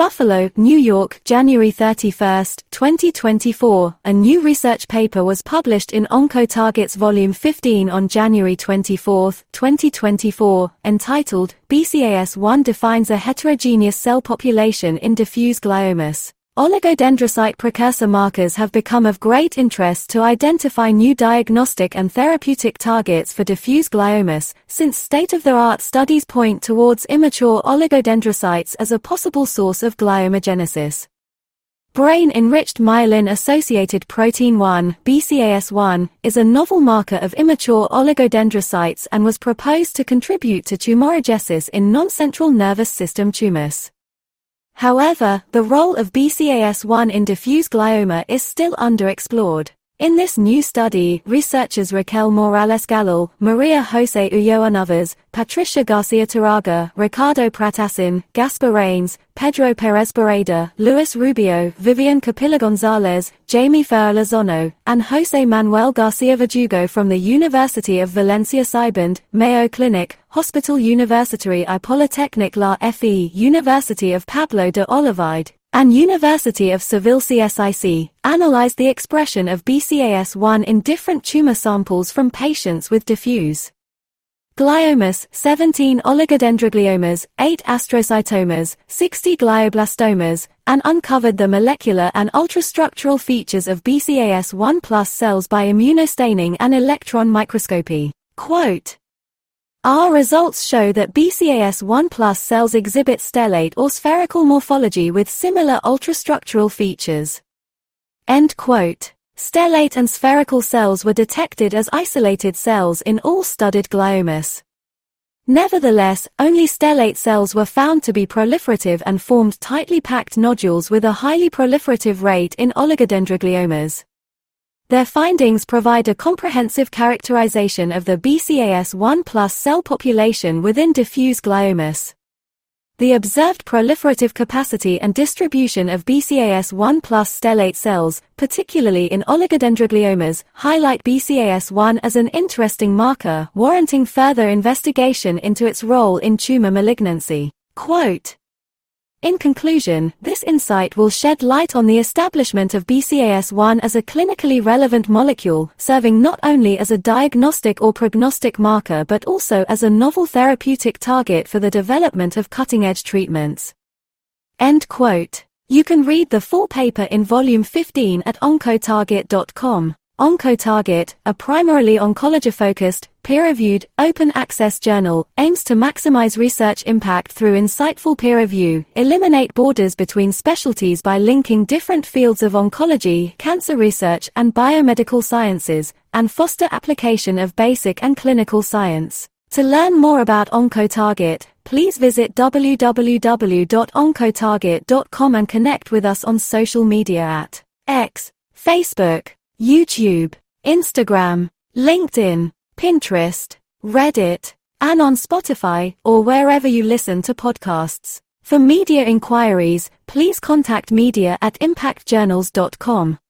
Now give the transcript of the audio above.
Buffalo, New York, January 31, 2024. A new research paper was published in Oncotarget's Volume 15 on January 24, 2024, entitled BCAS1 defines a heterogeneous cell population in diffuse gliomas. Oligodendrocyte precursor markers have become of great interest to identify new diagnostic and therapeutic targets for diffuse gliomas, since state-of-the-art studies point towards immature oligodendrocytes as a possible source of gliomagenesis. Brain-enriched myelin-associated protein 1, BCAS1, is a novel marker of immature oligodendrocytes and was proposed to contribute to tumorigenesis in non-central nervous system tumors. However, the role of BCAS1 in diffuse glioma is still underexplored. In this new study, researchers Raquel Morales Gallel, Maria Jose Ulloa Navas, Patricia Garcia Tarraga, Ricardo Prat-Acin, Gaspar Reynes, Pedro Perez Borreda, Luis Rubio, Vivian Capilla Gonzalez, Jamie Ferrer and Jose Manuel Garcia Verdugo from the University of Valencia CIBERNED, Mayo Clinic, Hospital Universitario y Politécnico La Fe, University of Pablo de Olavide, and University of Seville CSIC, analyzed the expression of BCAS1 in different tumor samples from patients with diffuse gliomas, 17 oligodendrogliomas, 8 astrocytomas, 60 glioblastomas, and uncovered the molecular and ultrastructural features of BCAS1 plus cells by immunostaining and electron microscopy. Quote, our results show that BCAS1 plus cells exhibit stellate or spherical morphology with similar ultrastructural features. End quote. Stellate and spherical cells were detected as isolated cells in all studied gliomas. Nevertheless, only stellate cells were found to be proliferative and formed tightly packed nodules with a highly proliferative rate in oligodendrogliomas. Their findings provide a comprehensive characterization of the BCAS1 plus cell population within diffuse gliomas. The observed proliferative capacity and distribution of BCAS1 plus stellate cells, particularly in oligodendrogliomas, highlight BCAS1 as an interesting marker, warranting further investigation into its role in tumor malignancy. Quote, in conclusion, this insight will shed light on the establishment of BCAS1 as a clinically relevant molecule, serving not only as a diagnostic or prognostic marker but also as a novel therapeutic target for the development of cutting-edge treatments. End quote. You can read the full paper in volume 15 at oncotarget.com. OncoTarget, a primarily oncology-focused, peer-reviewed, open-access journal, aims to maximize research impact through insightful peer review, eliminate borders between specialties by linking different fields of oncology, cancer research, and biomedical sciences, and foster application of basic and clinical science. To learn more about OncoTarget, please visit www.oncotarget.com and connect with us on social media at X, Facebook, YouTube, Instagram, LinkedIn, Pinterest, Reddit, and on Spotify or wherever you listen to podcasts. For media inquiries, please contact media at impactjournals.com.